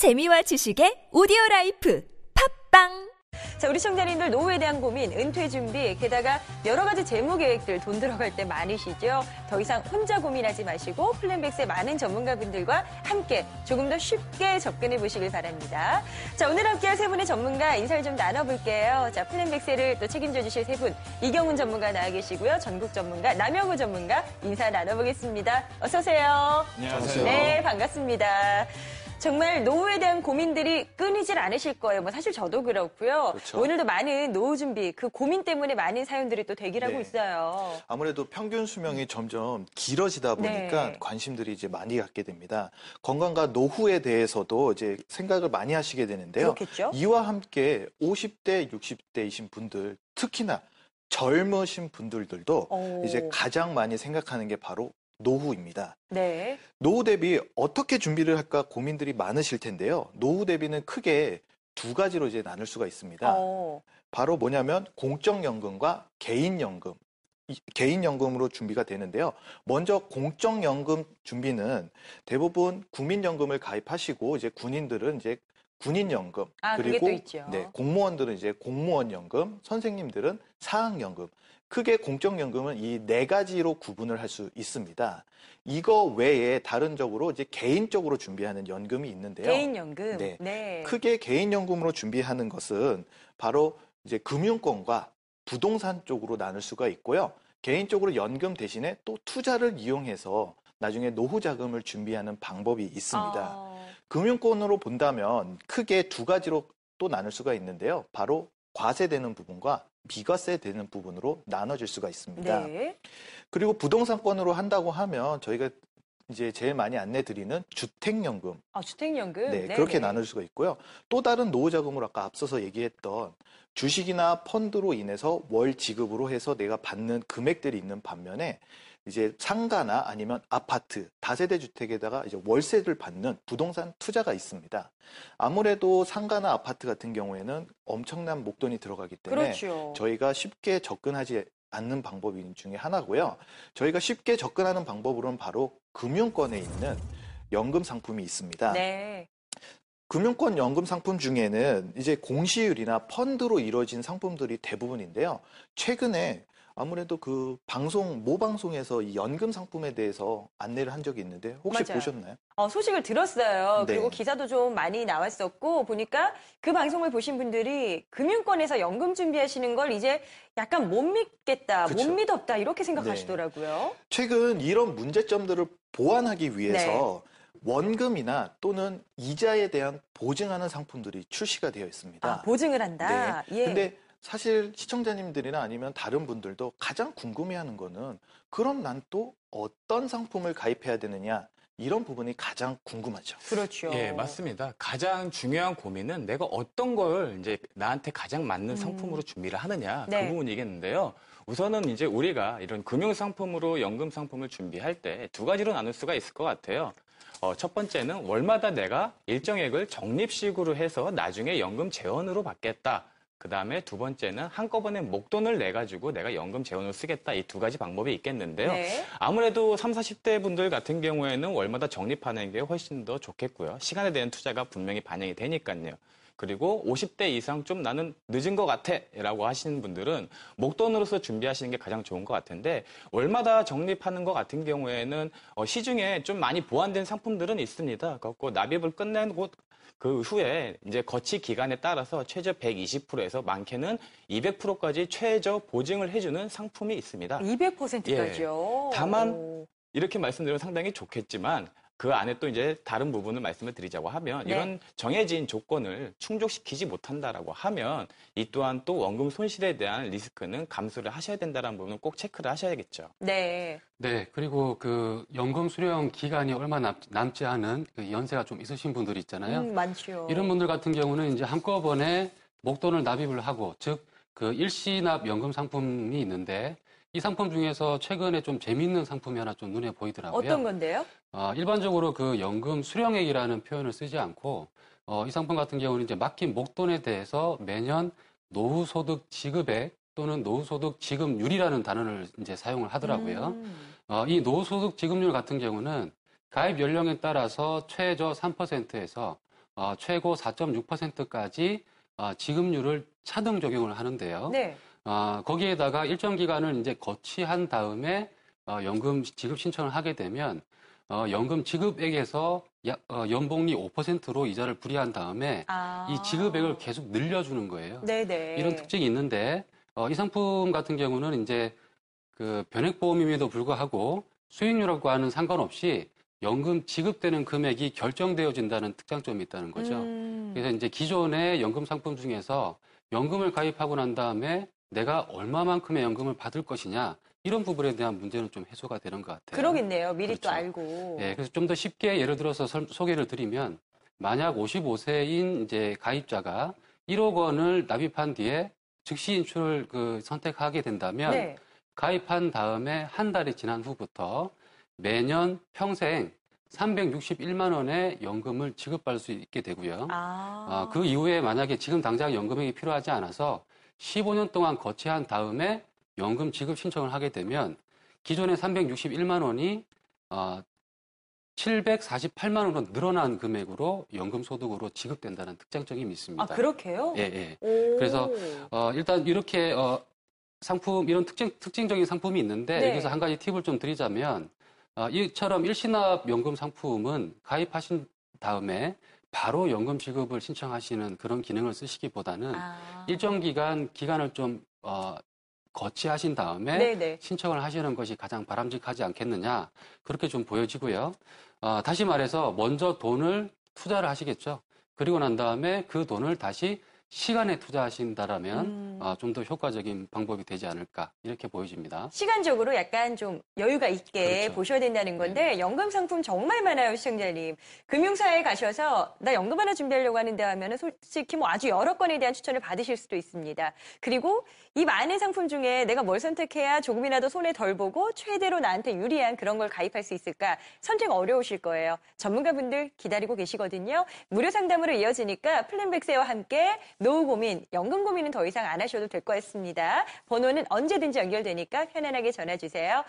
재미와 지식의 오디오 라이프 팟빵 자, 우리 시청자님들 노후에 대한 고민, 은퇴 준비, 게다가 여러 가지 재무 계획들 돈 들어갈 데 많으시죠? 더 이상 혼자 고민하지 마시고 플랜백스의 많은 전문가분들과 함께 조금 더 쉽게 접근해 보시길 바랍니다. 자, 오늘 함께할 세 분의 전문가 인사를 좀 나눠볼게요. 자, 플랜백스를 또 책임져 주실 세 분, 이경훈 전문가 나와 계시고요. 전국 전문가, 남영우 전문가 인사 나눠보겠습니다. 어서오세요. 안녕하세요. 네, 반갑습니다. 정말 노후에 대한 고민들이 끊이질 않으실 거예요. 뭐 사실 저도 그렇고요. 그렇죠. 오늘도 많은 노후 준비, 그 고민 때문에 많은 사연들이 또 대기하고 네. 있어요. 아무래도 평균 수명이 점점 길어지다 보니까 네. 관심들이 이제 많이 갖게 됩니다. 건강과 노후에 대해서도 이제 생각을 많이 하시게 되는데요. 그렇겠죠? 이와 함께 50대, 60대이신 분들, 특히나 젊으신 분들도 오. 이제 가장 많이 생각하는 게 바로 노후입니다. 네. 노후 대비 어떻게 준비를 할까 고민들이 많으실 텐데요. 노후 대비는 크게 두 가지로 이제 나눌 수가 있습니다. 어. 바로 뭐냐면 공적연금과 개인연금. 이- 개인연금으로 준비가 되는데요. 먼저 공적연금 준비는 대부분 국민연금을 가입하시고 이제 군인들은 이제 군인연금 아, 그리고. 네, 공무원들은 이제 공무원연금, 선생님들은 사학연금. 크게 공적연금은 이 네 가지로 구분을 할 수 있습니다. 이거 외에 다른 적으로 이제 개인적으로 준비하는 연금이 있는데요. 개인연금. 네. 네. 크게 개인연금으로 준비하는 것은 바로 이제 금융권과 부동산 쪽으로 나눌 수가 있고요. 개인적으로 연금 대신에 또 투자를 이용해서 나중에 노후 자금을 준비하는 방법이 있습니다. 어. 금융권으로 본다면 크게 두 가지로 또 나눌 수가 있는데요. 바로 과세되는 부분과 비과세 되는 부분으로 나눠질 수가 있습니다. 네. 그리고 부동산권으로 한다고 하면 저희가 이제 제일 많이 안내 드리는 주택연금 아, 주택연금. 네, 네, 그렇게 네. 나눌 수가 있고요. 또 다른 노후 자금으로 아까 앞서서 얘기했던 주식이나 펀드로 인해서 월 지급으로 해서 내가 받는 금액들이 있는 반면에 이제 상가나 아니면 아파트, 다세대 주택에다가 이제 월세를 받는 부동산 투자가 있습니다. 아무래도 상가나 아파트 같은 경우에는 엄청난 목돈이 들어가기 때문에 그렇죠. 저희가 쉽게 접근하지 않는 방법 중에 하나고요. 저희가 쉽게 접근하는 방법으로는 바로 금융권에 있는 연금 상품이 있습니다. 네. 금융권 연금 상품 중에는 이제 공시율이나 펀드로 이루어진 상품들이 대부분인데요. 최근에 아무래도 그 방송, 모 방송에서 이 연금 상품에 대해서 안내를 한 적이 있는데 혹시 맞아요. 보셨나요? 어, 소식을 들었어요. 네. 그리고 기사도 좀 많이 나왔었고, 보니까 그 방송을 보신 분들이 금융권에서 연금 준비하시는 걸 이제 약간 못 믿겠다, 그쵸. 못 믿었다, 이렇게 생각하시더라고요. 최근 이런 문제점들을 보완하기 위해서 네. 원금이나 또는 이자에 대한 보증하는 상품들이 출시가 되어 있습니다. 아, 보증을 한다. 네. 예. 근데 사실 시청자님들이나 아니면 다른 분들도 가장 궁금해하는 거는 그럼 난 또 어떤 상품을 가입해야 되느냐 이런 부분이 가장 궁금하죠. 그렇죠. 예, 맞습니다. 가장 중요한 고민은 내가 어떤 걸 이제 나한테 가장 맞는 상품으로 준비를 하느냐 네. 그 부분이겠는데요. 우선은 이제 우리가 이런 금융 상품으로 연금 상품을 준비할 때 두 가지로 나눌 수가 있을 것 같아요. 어, 첫 번째는 월마다 내가 일정액을 적립식으로 해서 나중에 연금 재원으로 받겠다. 그 다음에 두 번째는 한꺼번에 목돈을 내가지고 내가 연금 재원을 쓰겠다. 이 두 가지 방법이 있겠는데요. 네. 아무래도 30, 40대 분들 같은 경우에는 월마다 적립하는 게 훨씬 더 좋겠고요. 시간에 대한 투자가 분명히 반영이 되니까요. 그리고 50대 이상 좀 나는 늦은 것 같아 라고 하시는 분들은 목돈으로서 준비하시는 게 가장 좋은 것 같은데 월마다 적립하는 것 같은 경우에는 어, 시중에 좀 많이 보완된 상품들은 있습니다. 그래서 납입을 끝낸 곳 그 후에 이제 거치 기간에 따라서 최저 120%에서 많게는 200%까지 최저 보증을 해주는 상품이 있습니다. 200%까지요. 예. 다만 이렇게 말씀드리면 상당히 좋겠지만 그 안에 또 이제 다른 부분을 말씀을 드리자고 하면 네. 이런 정해진 조건을 충족시키지 못한다라고 하면 이 또한 또 원금 손실에 대한 리스크는 감수를 하셔야 된다는 부분은 꼭 체크를 하셔야겠죠. 네. 네, 그리고 그 연금 수령 기간이 얼마 남, 남지 않은 그 연세가 좀 있으신 분들이 있잖아요. 음, 많죠. 이런 분들 같은 경우는 이제 한꺼번에 목돈을 납입을 하고, 즉, 그 일시납 연금 상품이 있는데, 이 상품 중에서 최근에 좀 재미있는 상품이 하나 좀 눈에 보이더라고요. 어떤 건데요? 어, 일반적으로 그 연금 수령액이라는 표현을 쓰지 않고, 어, 이 상품 같은 경우는 이제 막힌 목돈에 대해서 매년 노후소득 지급액 또는 노후소득 지급률이라는 단어를 이제 사용을 하더라고요. 음. 어, 이 노후소득 지급률 같은 경우는 가입 연령에 따라서 최저 3%에서 어, 최고 4.6%까지 어, 지급률을 차등 적용을 하는데요. 네. 아, 거기에다가 일정 기간을 이제 거치한 다음에 어, 연금 지급 신청을 하게 되면 어, 연금 지급액에서 야- 어, 연봉리 5%로 이자를 불이한 다음에 아. 이 지급액을 계속 늘려주는 거예요. 네네. 이런 특징이 있는데 어, 이 상품 같은 경우는 이제 그 변액보험임에도 불구하고 수익률하고는 상관없이 연금 지급되는 금액이 결정되어진다는 특장점이 있다는 거죠. 음. 그래서 이제 기존의 연금 상품 중에서 연금을 가입하고 난 다음에 내가 얼마만큼의 연금을 받을 것이냐 이런 부분에 대한 문제는 좀 해소가 되는 것 같아요. 그러겠네요. 미리 또 그렇죠. 알고. 예, 그래서 좀 더 쉽게 예를 들어서 설- 소개를 드리면 만약 55세인 이제 가입자가 1억 원을 납입한 뒤에 즉시 인출을 그 선택하게 된다면 네. 가입한 다음에 한 달이 지난 후부터 매년 평생 361만 원의 연금을 지급받을 수 있게 되고요. 아. 아, 그 이후에 만약에 지금 당장 연금액이 필요하지 않아서 15년 동안 거치한 다음에 연금 지급 신청을 하게 되면 기존의 361만 원이 어, 748만 원으로 늘어난 금액으로 연금 소득으로 지급된다는 특장점이 있습니다. 아, 그렇게요? 예, 예. 오. 그래서 어, 일단 이렇게 어, 상품 이런 특징 특징적인 상품이 있는데 네. 여기서 한 가지 팁을 좀 드리자면 어, 이처럼 일시납 연금 상품은 가입하신 다음에 바로 연금 지급을 신청하시는 그런 기능을 쓰시기보다는 아. 일정 기간 기간을 좀 어, 거치하신 다음에 네네. 신청을 하시는 것이 가장 바람직하지 않겠느냐 그렇게 좀 보여지고요. 어, 다시 말해서 먼저 돈을 투자를 하시겠죠. 그리고 난 다음에 그 돈을 다시 시간에 투자하신다라면 음. 어, 좀더 효과적인 방법이 되지 않을까 이렇게 보여집니다. 시간적으로 약간 좀 여유가 있게 그렇죠. 보셔야 된다는 건데 연금 상품 정말 많아요 시청자님 금융사에 가셔서 나 연금 하나 준비하려고 하는데 하면 은 솔직히 뭐 아주 여러 건에 대한 추천을 받으실 수도 있습니다 그리고 이 많은 상품 중에 내가 뭘 선택해야 조금이라도 손에 덜 보고 최대로 나한테 유리한 그런 걸 가입할 수 있을까 선택 어려우실 거예요 전문가분들 기다리고 계시거든요 무료 상담으로 이어지니까 플랜백세와 함께 노후 고민 연금 고민은 더 이상 안 하셔도 될 것 같습니다. 번호는 언제든지 연결되니까 편안하게 전화 주세요